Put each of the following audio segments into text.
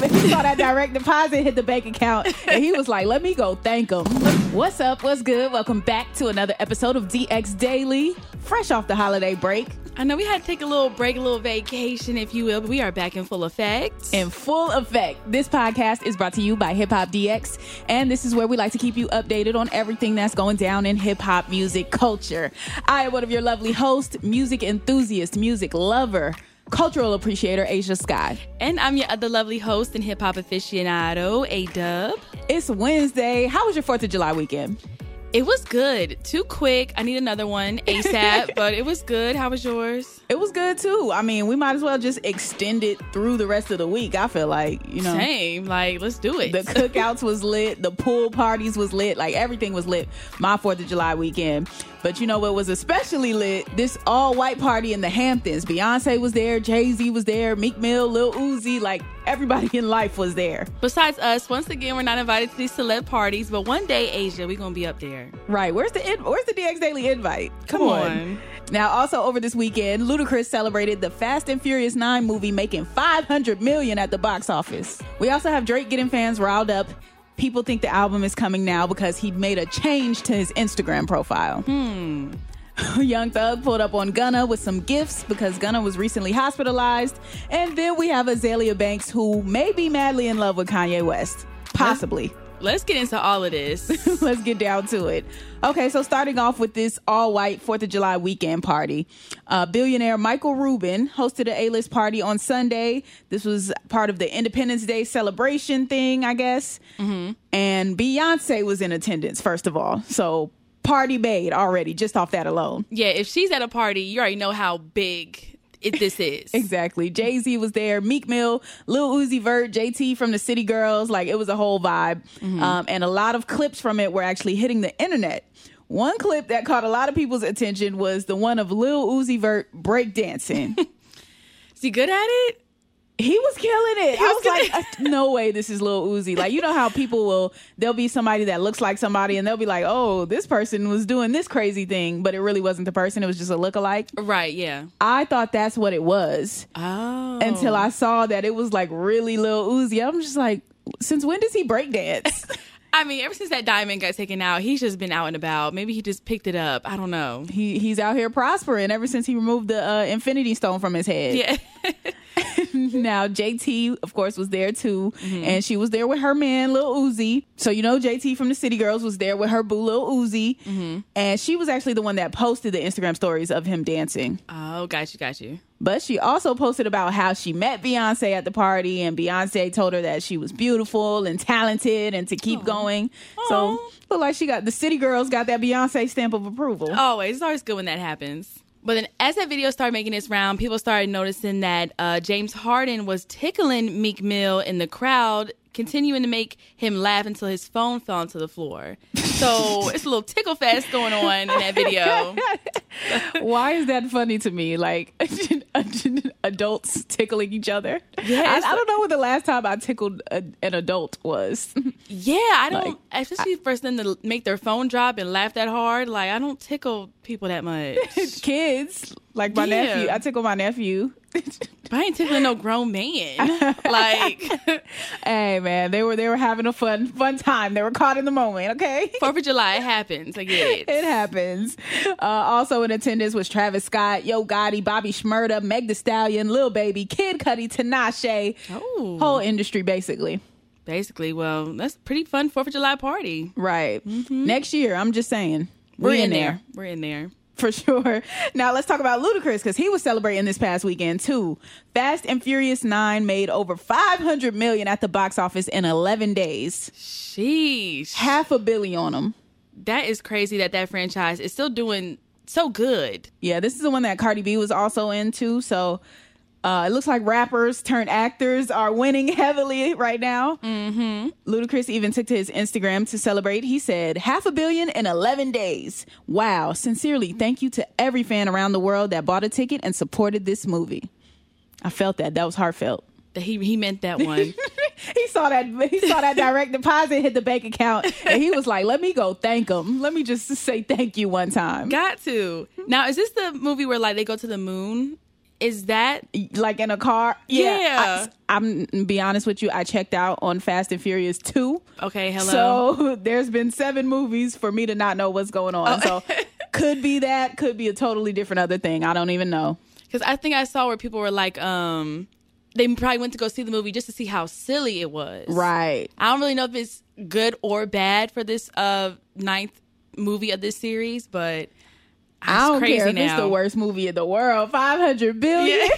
He saw that direct deposit hit the bank account, and he was like, "Let me go thank him." What's up? What's good? Welcome back to another episode of DX Daily, fresh off the holiday break. I know we had to take a little break, a little vacation, if you will, but we are back in full effect. In full effect. This podcast is brought to you by Hip Hop DX, and this is where we like to keep you updated on everything that's going down in hip hop music culture. I am one of your lovely hosts, music enthusiast, music lover, cultural appreciator, Asia Sky. And I'm your other lovely host and hip hop aficionado, A Dub. It's Wednesday. How was your 4th of July weekend? It was good. Too quick. I need another one ASAP, but it was good. How was yours? It was good too. I mean, we might as well just extend it through the rest of the week. I feel like, you know. Same. Like, let's do it. The cookouts was lit, the pool parties was lit, like everything was lit my 4th of July weekend. But you know what was especially lit? This all white party in the Hamptons. Beyonce was there, Jay Z was there, Meek Mill, Lil Uzi, like everybody in life was there. Besides us, once again, we're not invited to these celeb parties, but one day, Asia, we're gonna be up there. Right. Where's the where's the DX Daily invite? Come, Come on. on. Now, also over this weekend, Ludacris celebrated the Fast and Furious 9 movie making 500 million at the box office. We also have Drake getting fans riled up people think the album is coming now because he made a change to his Instagram profile. Hmm. Young Thug pulled up on Gunna with some gifts because Gunna was recently hospitalized. And then we have Azealia Banks, who may be madly in love with Kanye West. Possibly. Let's get into all of this. Let's get down to it. Okay, so starting off with this all white 4th of July weekend party. Uh, billionaire Michael Rubin hosted an A list party on Sunday. This was part of the Independence Day celebration thing, I guess. Mm-hmm. And Beyonce was in attendance, first of all. So party made already, just off that alone. Yeah, if she's at a party, you already know how big it this is. exactly. Jay Z was there, Meek Mill, Lil Uzi Vert, JT from the City Girls. Like it was a whole vibe. Mm-hmm. Um, and a lot of clips from it were actually hitting the internet. One clip that caught a lot of people's attention was the one of Lil Uzi Vert breakdancing. is he good at it? He was killing it. I was like, uh, no way, this is Lil Uzi. Like, you know how people will, there'll be somebody that looks like somebody and they'll be like, oh, this person was doing this crazy thing, but it really wasn't the person. It was just a lookalike. Right, yeah. I thought that's what it was. Oh. Until I saw that it was like really Lil Uzi. I'm just like, since when does he break dance? I mean, ever since that diamond got taken out, he's just been out and about. Maybe he just picked it up. I don't know. He he's out here prospering ever since he removed the uh, Infinity Stone from his head. Yeah. now JT, of course, was there too, mm-hmm. and she was there with her man Lil Uzi. So you know JT from the City Girls was there with her boo Lil Uzi, mm-hmm. and she was actually the one that posted the Instagram stories of him dancing. Oh, got you, got you. But she also posted about how she met Beyonce at the party, and Beyonce told her that she was beautiful and talented and to keep Aww. going. Aww. So look like she got the City Girls got that Beyonce stamp of approval. Always, it's always good when that happens. But then, as that video started making its round, people started noticing that uh, James Harden was tickling Meek Mill in the crowd continuing to make him laugh until his phone fell onto the floor. So it's a little tickle fest going on in that video. Why is that funny to me? Like adults tickling each other. Yeah, I, I, don't know when the last time I tickled a, an adult was. Yeah, I don't. Like, especially I, for them to make their phone drop and laugh that hard. Like I don't tickle people that much. Kids Like my Yeah. nephew, I tickle my nephew. But I ain't tickling no grown man. like hey man, they were they were having a fun fun time. They were caught in the moment. Okay. Fourth of July, it happens. I get it. It happens. Uh, also in attendance was Travis Scott, Yo Gotti, Bobby Shmurda, Meg The Stallion, Lil Baby, Kid Cudi, Tinashe. Oh. Whole industry basically. Basically, well, that's a pretty fun Fourth of July party. Right. Next year, I'm just saying. We're we in there. We're in there. For sure. Now let's talk about Ludacris because he was celebrating this past weekend too. Fast and Furious Nine made over 500 million at the box office in 11 days, Sheesh. half a billion on them. That is crazy that that franchise is still doing so good. Yeah, this is the one that Cardi B was also into. So uh, it looks like rappers turned actors are winning heavily right now. Mm-hmm. Ludacris even took to his Instagram to celebrate. He said, half a billion in 11 days. Wow. Sincerely, thank you to every fan around the world that bought a ticket and supported this movie. I felt that. That was heartfelt. That he he meant that one. he saw that he saw that direct deposit hit the bank account and he was like, "Let me go thank him. Let me just say thank you one time." Got to. Now, is this the movie where like they go to the moon? Is that like in a car. Yeah. I, am be honest with you. I checked out on Fast and Furious two. okay? Hello. So there's been seven movies for me to not know what's going on. So could be that. Could be a totally different other thing. I don't even know. Because I think I saw where people were like, um, they probably went to go see the movie just to see how silly it was. Right. I don't really know if it's good or bad for this uh ninth movie of this series, but I don't crazy care if now. it's the worst movie in the world. Five hundred billion.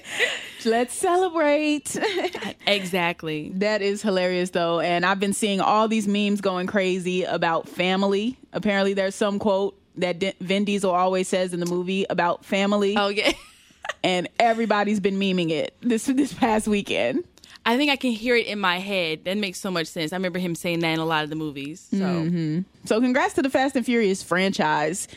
Let's celebrate. exactly. That is hilarious though. And I've been seeing all these memes going crazy about family. Apparently there's some quote that D- Vin Diesel always says in the movie about family Oh yeah. and everybody's been memeing it this this past weekend. I think I can hear it in my head. That makes so much sense. I remember him saying that in a lot of the movies. So Mm-hmm. So congrats to the Fast and Furious franchise.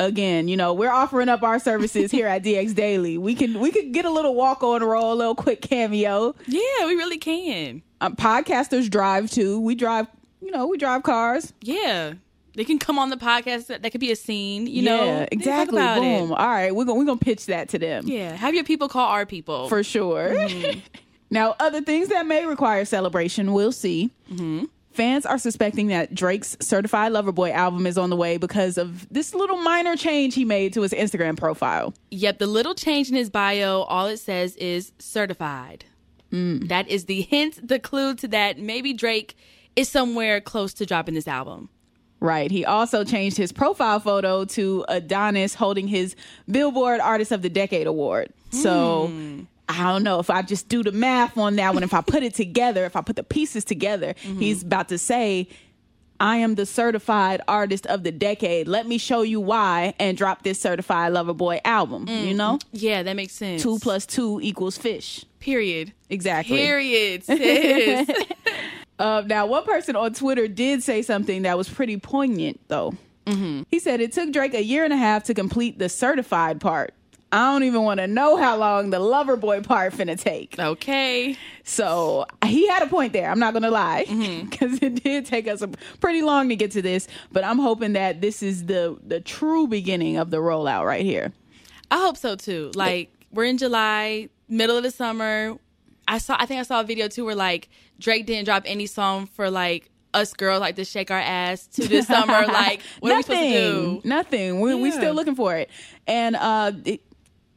Again, you know, we're offering up our services here at DX Daily. We can we could get a little walk on role, a little quick cameo. yeah, we really can. Um, podcasters drive too. We drive, you know, we drive cars. Yeah. They can come on the podcast. That, that could be a scene, you know? yeah, talk exactly. about it. Boom. All right, we're gonna we're gonna pitch that to them Yeah. Have your people call our people. for sure. now, other things that may require celebration, we'll see. Fans are suspecting that Drake's Certified Lover Boy album is on the way because of this little minor change he made to his Instagram profile. Yep, the little change in his bio, all it says is certified. Mm. That is the hint, the clue to that maybe Drake is somewhere close to dropping this album. Right. He also changed his profile photo to Adonis holding his Billboard Artist of the Decade award. So hmm. I don't know if I just do the math on that one. If I put it together, if I put the pieces together, mm-hmm. he's about to say, I am the certified artist of the decade. Let me show you why and drop this certified lover boy album. You mm. know? Yeah, that makes sense. Two plus two equals fish. Period. Exactly. Period. Uh, now, one person on Twitter did say something that was pretty poignant, though. Mm-hmm. He said it took Drake a year and a half to complete the certified part. I don't even want to know how long the lover boy part finna take. okay. So he had a point there. I'm not gonna lie, because it did take us a pretty long to get to this. But I'm hoping that this is the the true beginning of the rollout right here. I hope so too. Like we're in July, middle of the summer. I saw I think I saw a video too where like Drake didn't drop any song for like us girls like to shake our ass to this summer. Like what are we supposed to do? Nothing. We we Yeah. still looking for it. And uh, it,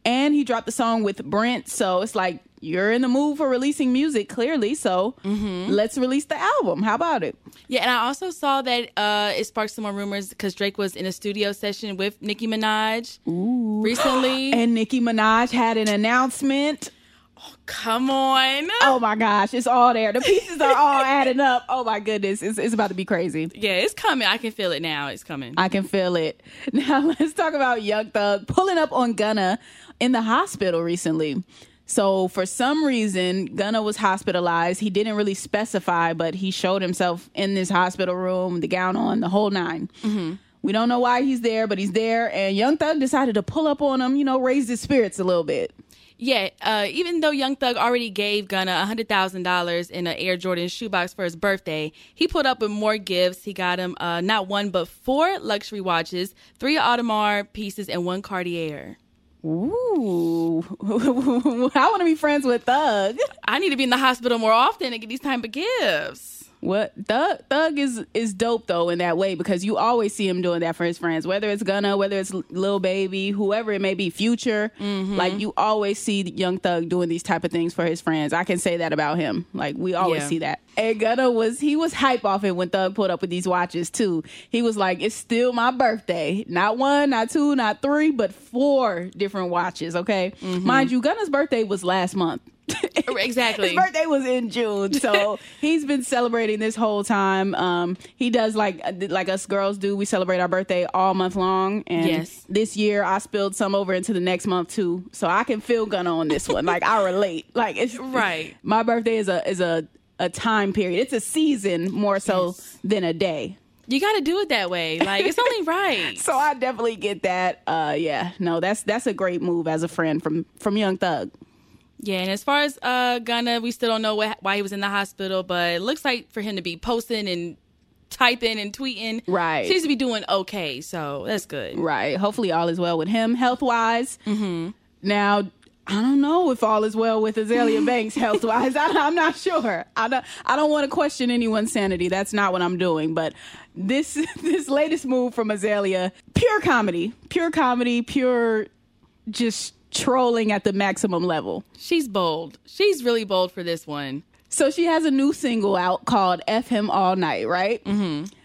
and he dropped the song with Brent, so it's like you're in the mood for releasing music clearly. So Mm-hmm. let's release the album. How about it? Yeah, and I also saw that uh, it sparked some more rumors because Drake was in a studio session with Nicki Minaj recently. And Nicki Minaj had an announcement. Come on. Oh my gosh, it's all there. The pieces are all adding up. Oh my goodness, it's, it's about to be crazy. Yeah, it's coming. I can feel it now. It's coming. I can feel it. Now let's talk about Young Thug pulling up on Gunna in the hospital recently. So for some reason, Gunna was hospitalized. He didn't really specify, but he showed himself in this hospital room, the gown on, the whole 9 mm-hmm. We don't know why he's there, but he's there. And Young Thug decided to pull up on him, you know, raise his spirits a little bit. Yeah, uh, even though Young Thug already gave Gunna hundred thousand dollars in an Air Jordan shoebox for his birthday, he put up with more gifts. He got him uh, not one but four luxury watches, three Audemars pieces, and one Cartier. Ooh, I want to be friends with Thug. I need to be in the hospital more often and get these type of gifts. What Thug Thug is is dope though in that way because you always see him doing that for his friends, whether it's Gunna, whether it's Lil Baby, whoever it may be, Future. Mm-hmm. Like you always see Young Thug doing these type of things for his friends. I can say that about him. Like we always Yeah. see that. And Gunna was he was hype off it when Thug pulled up with these watches too. He was like, "It's still my birthday. Not one, not two, not three, but four different watches." Okay, Mm-hmm. mind you, Gunna's birthday was last month. Exactly. His birthday was in June, so he's been celebrating this whole time. Um, he does like like us girls do. We celebrate our birthday all month long, and Yes. this year I spilled some over into the next month too. So I can feel Gunna on this one. Like I relate. Like it's Right. My birthday is a is a a time period. It's a season more so Yes. than a day. You got to do it that way. Like it's only right. So I definitely get that. Uh, yeah, no, that's that's a great move as a friend from from Young Thug. Yeah, and as far as uh Gunna, we still don't know what, why he was in the hospital, but it looks like for him to be posting and typing and tweeting, Right. seems to be doing okay. So that's good. Right. Hopefully, all is well with him health wise. Mm-hmm. Now, I don't know if all is well with Azealia Banks health wise. I'm not sure. I don't. I don't want to question anyone's sanity. That's not what I'm doing. But this this latest move from Azealia, pure comedy, pure comedy, pure just trolling at the maximum level. She's bold. She's really bold for this one. So she has a new single out called F Him All Night, right? Mm-hmm.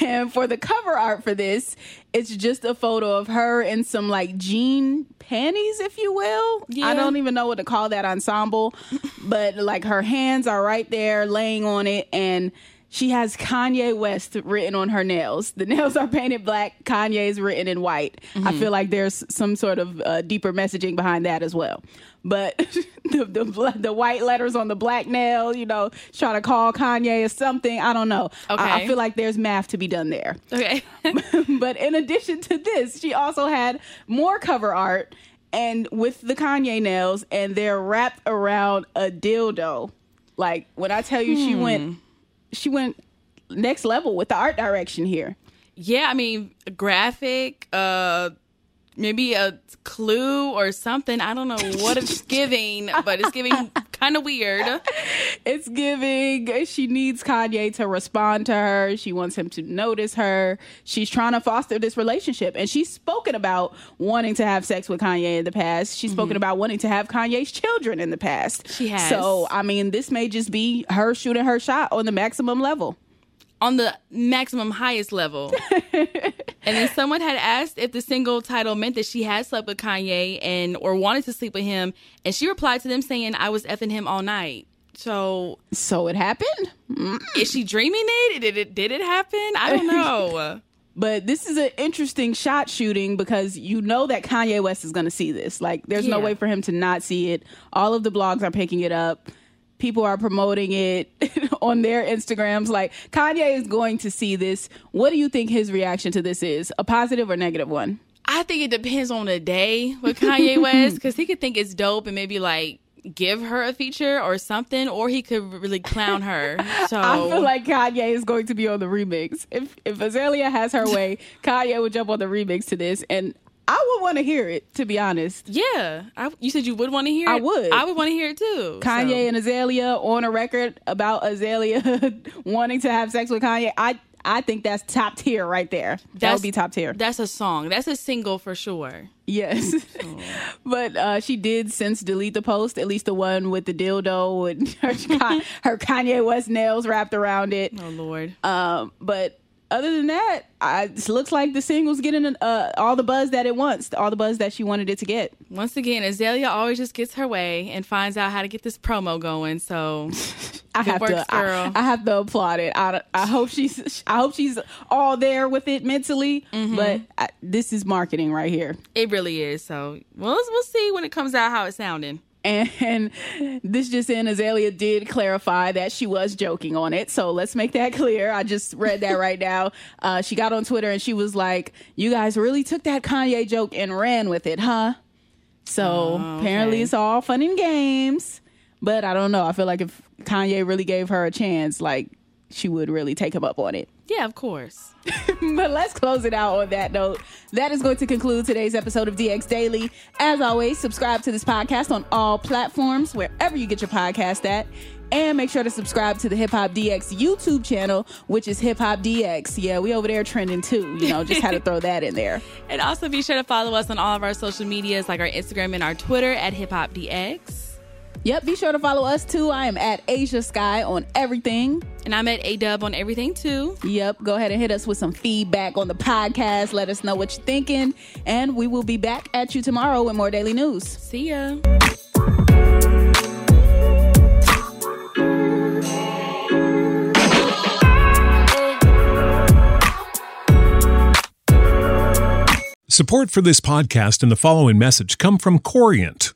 And for the cover art for this, it's just a photo of her in some like jean panties, if you will. Yeah. I don't even know what to call that ensemble, but like her hands are right there laying on it and she has Kanye West written on her nails. The nails are painted black. Kanye is written in white. I feel like there's some sort of uh, deeper messaging behind that as well. But the, the the white letters on the black nail, you know, trying to call Kanye or something. I don't know. I- I, feel like there's math to be done there. Okay. but in addition to this, she also had more cover art and with the Kanye nails, and they're wrapped around a dildo. Like when I tell you, she went, she went next level with the art direction here. yeah, I mean, graphic, uh, maybe a clue or something. I don't know what it's giving, but it's giving kind of weird. It's giving. She needs Kanye to respond to her. She wants him to notice her. She's trying to foster this relationship. And she's spoken about wanting to have sex with Kanye in the past. She's spoken mm-hmm. about wanting to have Kanye's children in the past. She has. So, I mean, this may just be her shooting her shot on the maximum level. on the maximum highest level. and then someone had asked if the single title meant that she had slept with Kanye and or wanted to sleep with him, and she replied to them saying, "I was effing him all night." So So it happened. Mm. is she dreaming it? Did it did it happen? I don't know. But this is an interesting shot shooting because you know that Kanye West is going to see this. Like, there's no way for him to not see it. All of the blogs are picking it up. People are promoting it on their Instagrams. Like, Kanye is going to see this. What do you think his reaction to this is? A positive or negative one? I think it depends on the day with Kanye West because he could think it's dope and maybe like give her a feature or something, or he could really clown her. So I feel like Kanye is going to be on the remix. If if Azealia has her way, Kanye would jump on the remix to this, and I would want to hear it. To be honest, yeah, I, you said you would want to hear. It? I it? would. I would want to hear it too. Kanye so. and Azealia on a record about Azealia wanting to have sex with Kanye. I I think that's top tier right there. that would be top tier. That's a song. That's a single for sure. Yes, but uh, she did since delete the post, at least the one with the dildo and her, her Kanye West nails wrapped around it. Oh Lord. Um, but other than that, I, it looks like the single's getting uh, all the buzz that it wants, all the buzz that she wanted it to get. Once again, Azealia always just gets her way and finds out how to get this promo going. So I have work, to, I. I have to applaud it. I, I hope she's, I hope she's all there with it mentally. Mm-hmm. But I, this is marketing right here, it really is. So well, we'll see when it comes out how it's sounding. And this just in, Azealia did clarify that she was joking on it. So let's make that clear. I just read that right now. Uh, she got on Twitter and she was like, "You guys really took that Kanye joke and ran with it, huh?" So Oh, apparently it's all fun and games. But I don't know. I feel like if Kanye really gave her a chance, like she would really take him up on it. Yeah, of course. but let's close it out on that note. That is going to conclude today's episode of DX Daily. As always, subscribe to this podcast on all platforms, wherever you get your podcast at. And make sure to subscribe to the Hip Hop DX YouTube channel, which is Hip Hop DX. Yeah, we over there trending too. You know, just had to throw that in there. And also be sure to follow us on all of our social medias, like our Instagram and our Twitter at Hip Hop DX. Yep, be sure to follow us too. I am at Asia Sky on everything. And I'm at A Dub on everything too. Yep, go ahead and hit us with some feedback on the podcast. Let us know what you're thinking. And we will be back at you tomorrow with more daily news. See ya. Support for this podcast and the following message come from Corient.